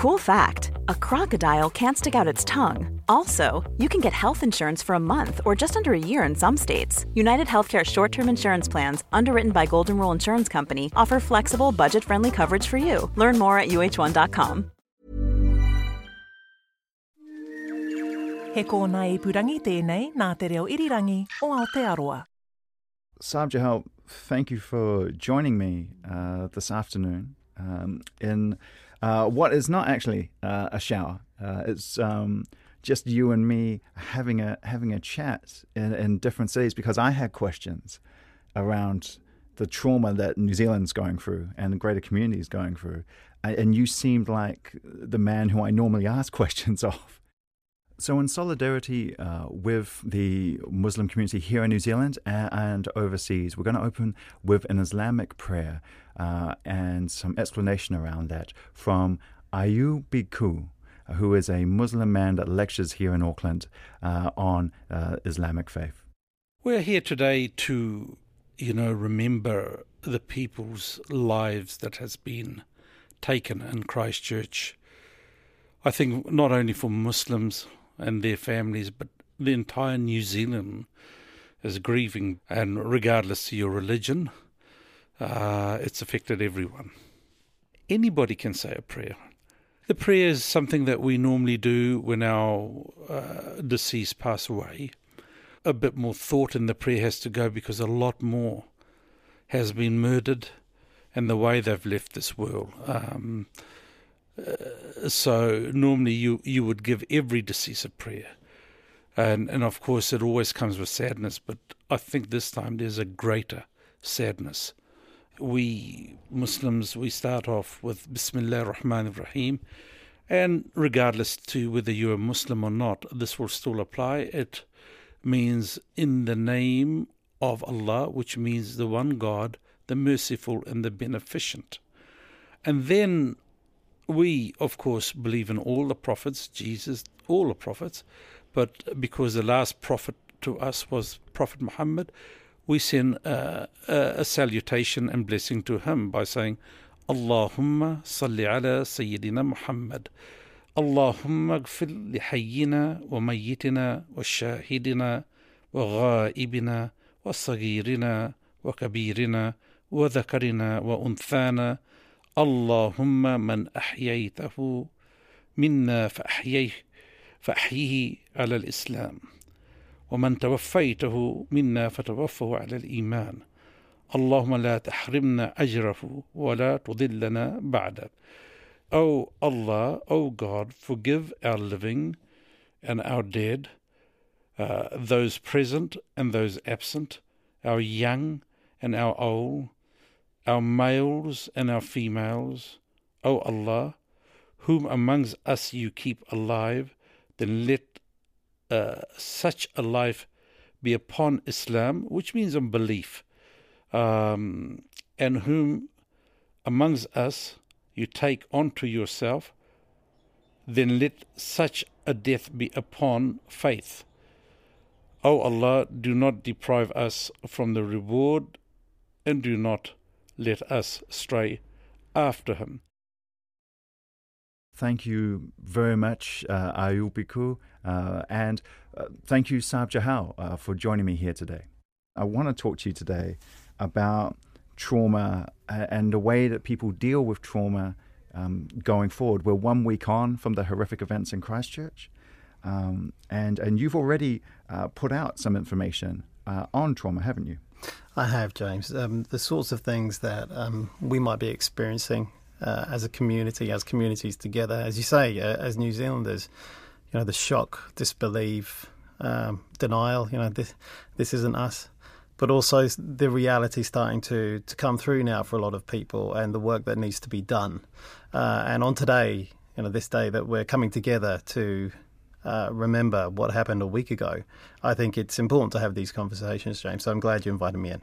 Cool fact a crocodile can't stick out its tongue. Also, you can get health insurance for a month or just under a year in some states. United Healthcare short term insurance plans, underwritten by Golden Rule Insurance Company, offer flexible, budget friendly coverage for you. Learn more at uh1.com. He kōna i purangi tēnei nā te reo irirangi o Aotearoa. Sarb Johal, thank you for joining me uh, this afternoon um, in uh, what is not actually uh, a shower. Uh, it's um, just you and me having a having a chat in, in different cities because I had questions around the trauma that New Zealand's going through and the greater community is going through, and you seemed like the man who I normally ask questions of. So, in solidarity uh, with the Muslim community here in New Zealand and, overseas, we're going to open with an Islamic prayer uh, and some explanation around that from Ayub Biku, who is a Muslim man that lectures here in Auckland uh, on uh, Islamic faith. We're here today to, you know, remember the people's lives that has been taken in Christchurch. I think not only for Muslims and their families, but the entire New Zealand is grieving, and regardless of your religion, uh, it's affected everyone. Anybody can say a prayer. The prayer is something that we normally do when our uh, deceased pass away. A bit more thought in the prayer has to go because a lot more has been murdered and the way they've left this world. Um, uh, so normally you you would give every deceased a prayer, and and of course it always comes with sadness. But I think this time there's a greater sadness. We Muslims we start off with Bismillah ar-Rahman ar-Rahim, and regardless to whether you're a Muslim or not, this will still apply. It means in the name of Allah, which means the one God, the merciful and the beneficent. And then we, of course, believe in all the prophets, Jesus, all the prophets, but because the last prophet to us was Prophet Muhammad, we send a, a, salutation and blessing to him by saying, Allahumma salli ala Sayyidina Muhammad. اللهم اغفر لحينا وميتنا وشاهدنا وغائبنا وصغيرنا وكبيرنا وذكرنا وأنثانا اللهم من أحييته منا فأحييه فأحيه على الإسلام. ومن توفيته منا فتوفه على الإيمان. اللهم لا تحرمنا أجره ولا تضلنا بعده. O Allah, O God, forgive our living and our dead, uh, those present and those absent, our young and our old, our males and our females, O Allah, whom amongst us you keep alive, then let uh, such a life be upon Islam, which means on belief, um, and whom amongst us you take unto yourself, then let such a death be upon faith. O Allah, do not deprive us from the reward, and do not let us stray after him. Thank you very much, uh, Ayubiku, uh, and uh, thank you, Sarb Johal, uh, for joining me here today. I want to talk to you today about trauma uh, and the way that people deal with trauma um, going forward. We're one week on from the horrific events in Christchurch, um, and and you've already uh, put out some information uh, on trauma, haven't you? I have, James. Um, the sorts of things that um, we might be experiencing uh, as a community, as communities together, as you say, uh, as New Zealanders, you know, the shock, disbelief, um, denial. You know, this this isn't us. But also the reality starting to, to come through now for a lot of people, and the work that needs to be done. Uh, and on today, you know, this day that we're coming together to uh, remember what happened a week ago, I think it's important to have these conversations, James. So I'm glad you invited me in.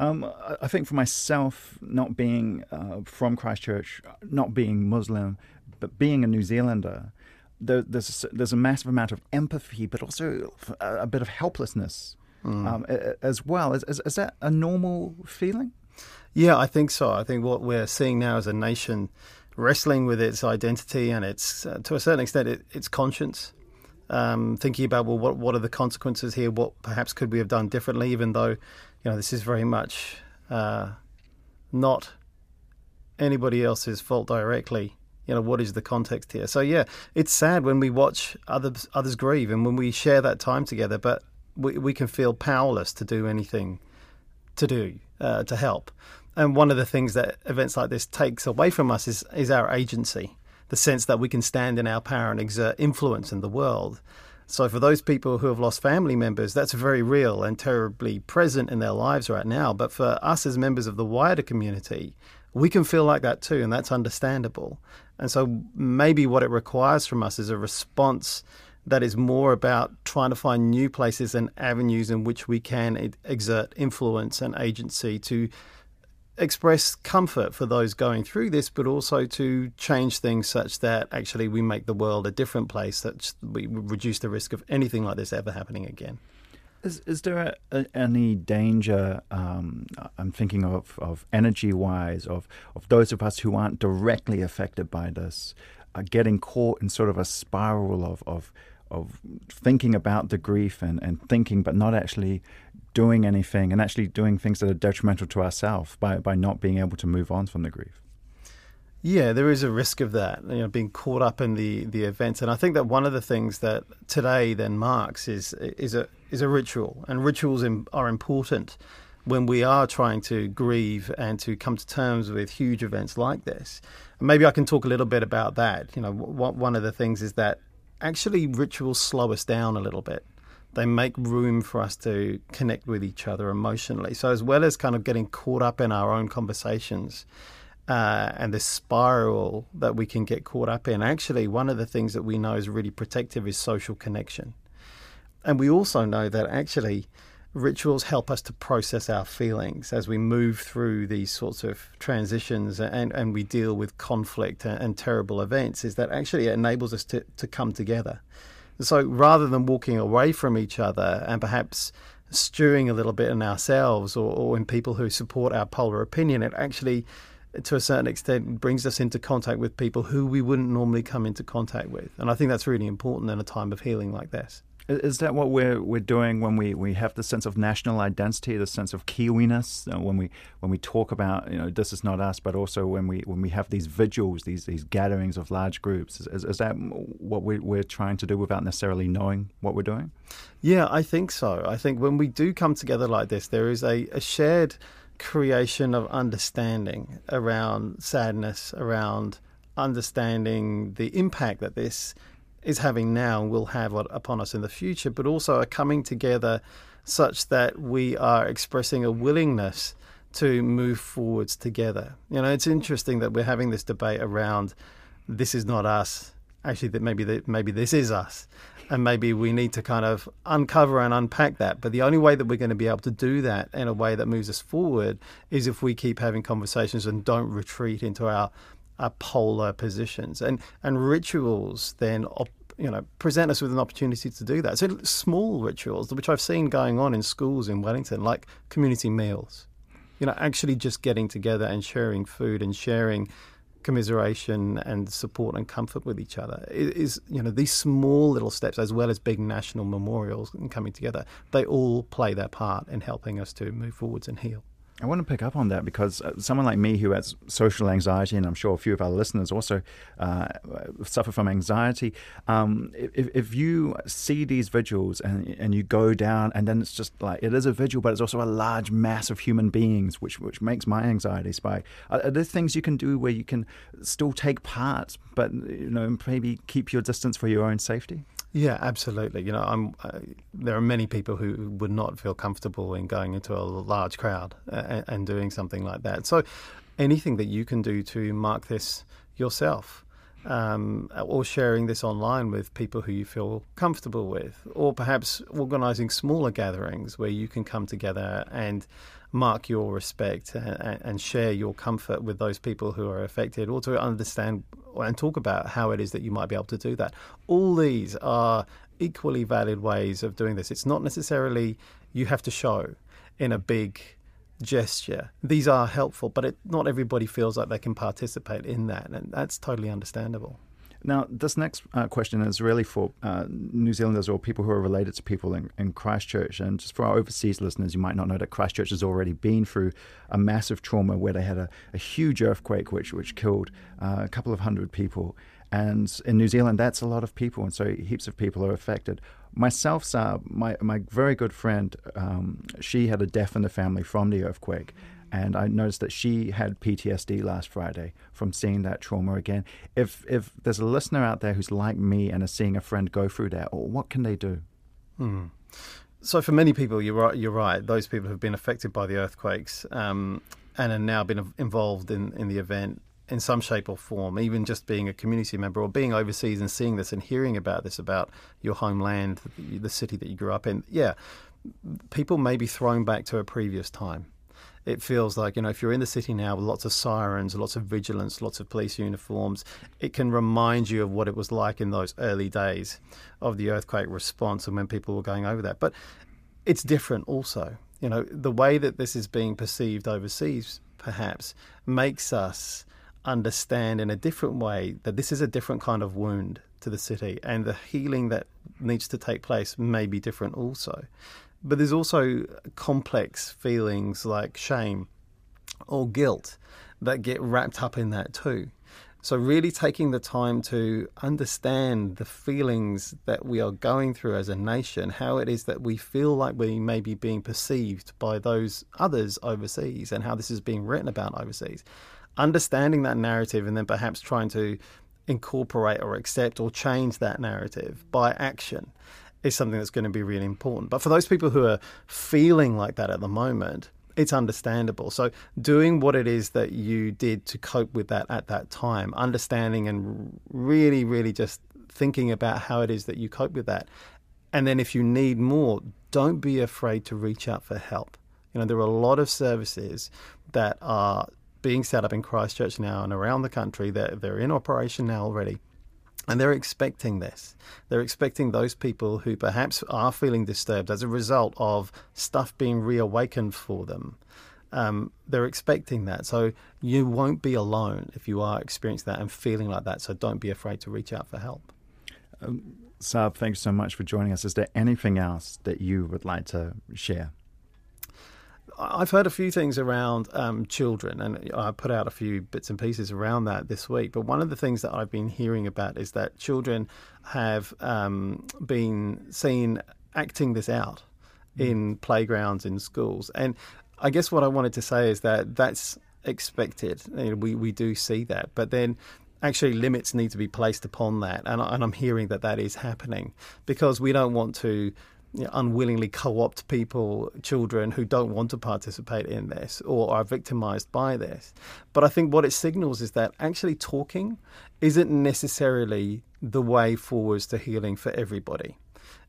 Um, I think for myself, not being uh, from Christchurch, not being Muslim, but being a New Zealander, there, there's a, there's a massive amount of empathy, but also a, a bit of helplessness mm. um, as well. Is, is, is that a normal feeling? Yeah, I think so. I think what we're seeing now as a nation wrestling with its identity and its, uh, to a certain extent, it, its conscience. Um, thinking about well, what what are the consequences here? What perhaps could we have done differently? Even though, you know, this is very much uh, not anybody else's fault directly. You know, what is the context here? So yeah, it's sad when we watch others others grieve and when we share that time together, but we we can feel powerless to do anything to do uh, to help. And one of the things that events like this takes away from us is is our agency, the sense that we can stand in our power and exert influence in the world. So for those people who have lost family members, that's very real and terribly present in their lives right now. But for us as members of the wider community, we can feel like that too, and that's understandable. And so maybe what it requires from us is a response that is more about trying to find new places and avenues in which we can exert influence and agency to express comfort for those going through this, but also to change things such that actually we make the world a different place, that we reduce the risk of anything like this ever happening again. Is, is there a, a, any danger? Um, I'm thinking of, of energy wise, of, of those of us who aren't directly affected by this, uh, getting caught in sort of a spiral of, of, of thinking about the grief and, and thinking, but not actually doing anything and actually doing things that are detrimental to ourselves by, by not being able to move on from the grief. Yeah, there is a risk of that, you know, being caught up in the, the events. And I think that one of the things that today then marks is is a is a ritual, and rituals are important when we are trying to grieve and to come to terms with huge events like this. And maybe I can talk a little bit about that. You know, one of the things is that actually rituals slow us down a little bit they make room for us to connect with each other emotionally. So, as well as kind of getting caught up in our own conversations uh, and this spiral that we can get caught up in, actually, one of the things that we know is really protective is social connection. And we also know that actually rituals help us to process our feelings as we move through these sorts of transitions and, and we deal with conflict and, and terrible events, is that actually it enables us to, to come together. So rather than walking away from each other and perhaps stewing a little bit in ourselves or, or in people who support our polar opinion, it actually, to a certain extent, brings us into contact with people who we wouldn't normally come into contact with. And I think that's really important in a time of healing like this. Is that what we're we're doing when we, we have the sense of national identity, the sense of Kiwiness, uh, when we when we talk about you know this is not us, but also when we when we have these vigils, these these gatherings of large groups, is, is that what we, we're trying to do without necessarily knowing what we're doing? Yeah, I think so. I think when we do come together like this, there is a, a shared creation of understanding around sadness, around understanding the impact that this is having now will have upon us in the future, but also are coming together such that we are expressing a willingness to move forwards together. You know, it's interesting that we're having this debate around this is not us. Actually, that maybe that maybe this is us, and maybe we need to kind of uncover and unpack that. But the only way that we're going to be able to do that in a way that moves us forward is if we keep having conversations and don't retreat into our our polar positions. And and rituals then op- you know, present us with an opportunity to do that. So small rituals, which I've seen going on in schools in Wellington, like community meals. You know, actually just getting together and sharing food and sharing commiseration and support and comfort with each other is, you know, these small little steps, as well as big national memorials and coming together, they all play their part in helping us to move forwards and heal. I want to pick up on that because uh, someone like me who has social anxiety, and I'm sure a few of our listeners also uh, suffer from anxiety, um, if, if you see these vigils and, and you go down, and then it's just like it is a vigil, but it's also a large mass of human beings, which which makes my anxiety spike. Are, are there things you can do where you can still take part, but you know maybe keep your distance for your own safety? Yeah, absolutely. You know, I'm. Uh, there are many people who would not feel comfortable in going into a large crowd uh, and, and, doing something like that. So, anything that you can do to mark this yourself, um, or sharing this online with people who you feel comfortable with, or perhaps organising smaller gatherings where you can come together and mark your respect and, and, share your comfort with those people who are affected, or to understand and talk about how it is that you might be able to do that. All these are equally valid ways of doing this. It's not necessarily you have to show in a big gesture. These are helpful, but it, not everybody feels like they can participate in that, and that's totally understandable. Now, this next uh, question is really for uh, New Zealanders or people who are related to people in, in, Christchurch. And just for our overseas listeners, you might not know that Christchurch has already been through a massive trauma where they had a, a huge earthquake which, which killed uh, a couple of hundred people. And in New Zealand, that's a lot of people, and so heaps of people are affected. Myself, Sarb, my, my very good friend, um, she had a death in the family from the earthquake. And I noticed that she had PTSD last Friday from seeing that trauma again. If if there's a listener out there who's like me and is seeing a friend go through that, or what can they do? Hmm. So for many people, you're right. You're right. Those people have been affected by the earthquakes um, and have now been involved in, in the event in some shape or form, even just being a community member or being overseas and seeing this and hearing about this about your homeland, the city that you grew up in. Yeah, people may be thrown back to a previous time. It feels like, you know, if you're in the city now with lots of sirens, lots of vigilance, lots of police uniforms, it can remind you of what it was like in those early days of the earthquake response and when people were going over that. But it's different also. You know, the way that this is being perceived overseas perhaps makes us understand in a different way that this is a different kind of wound to the city and the healing that needs to take place may be different also. But there's also complex feelings like shame or guilt that get wrapped up in that too. So, really taking the time to understand the feelings that we are going through as a nation, how it is that we feel like we may be being perceived by those others overseas, and how this is being written about overseas understanding that narrative and then perhaps trying to incorporate or accept or change that narrative by action is something that's going to be really important. But for those people who are feeling like that at the moment, it's understandable. So, doing what it is that you did to cope with that at that time, understanding and really, really just thinking about how it is that you cope with that. And then, if you need more, don't be afraid to reach out for help. You know, there are a lot of services that are being set up in Christchurch now and around the country. They're, they're in operation now already. And they're expecting this. They're expecting those people who perhaps are feeling disturbed as a result of stuff being reawakened for them. Um, they're expecting that. So you won't be alone if you are experiencing that and feeling like that. So don't be afraid to reach out for help. Um, Sarb, thanks so much for joining us. Is there anything else that you would like to share? I've heard a few things around um, children, and I put out a few bits and pieces around that this week. But one of the things that I've been hearing about is that children have um, been seen acting this out mm. in playgrounds in schools, and I guess what I wanted to say is that that's expected. You know, we we do see that, but then actually limits need to be placed upon that, and, and I'm hearing that that is happening because we don't want to you know, unwillingly co-opt people, children who don't want to participate in this or are victimized by this. But I think what it signals is that actually talking isn't necessarily the way forwards to healing for everybody,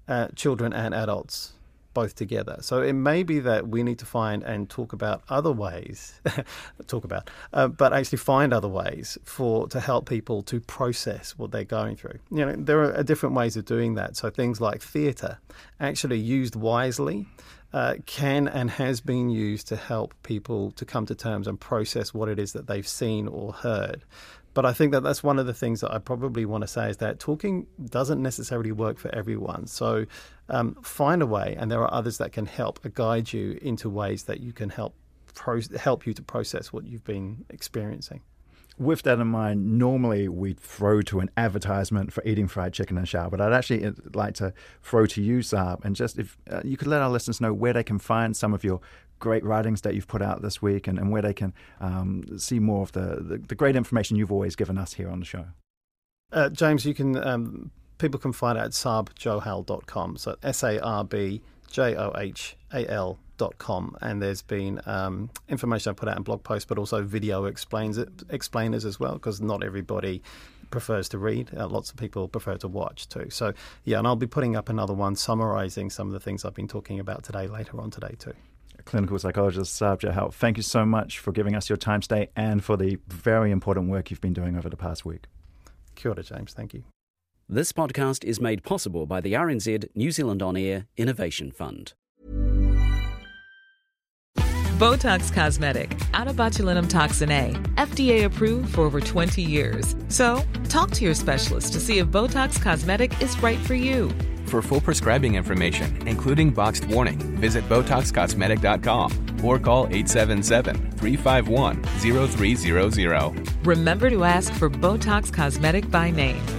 uh, children and adults both together. So it may be that we need to find and talk about other ways, talk about, uh, but actually find other ways for to help people to process what they're going through. You know, there are different ways of doing that. So things like theatre, actually used wisely. Uh, can and has been used to help people to come to terms and process what it is that they've seen or heard. But I think that that's one of the things that I probably want to say is that talking doesn't necessarily work for everyone. So um, find a way, and there are others that can help guide you into ways that you can help pro- help you to process what you've been experiencing. With that in mind, normally we throw to an advertisement for eating fried chicken and shower, but I'd actually uh, like to throw to you, Sarb, and just if uh, you could let our listeners know where they can find some of your great writings that you've put out this week and, and where they can um, see more of the, the, the, great information you've always given us here on the show. Uh, James, you can um, people can find it at sarbjohal.com. So S A R B J O H A L dot com and there's been um, information I put out in blog posts but also video explains it explainers as well because not everybody prefers to read uh, lots of people prefer to watch too so yeah and I'll be putting up another one summarizing some of the things I've been talking about today later on today too clinical psychologist Sarb Johal. Thank you so much for giving us your time today and for the very important work you've been doing over the past week. Kia ora, James. Thank you. This podcast is made possible by the RNZ New Zealand On Air Innovation Fund. Botox Cosmetic, out of botulinum toxin A, FDA approved for over 20 years. So, talk to your specialist to see if Botox Cosmetic is right for you. For full prescribing information, including boxed warning, visit BotoxCosmetic.com or call 877-351-0300. Remember to ask for Botox Cosmetic by name.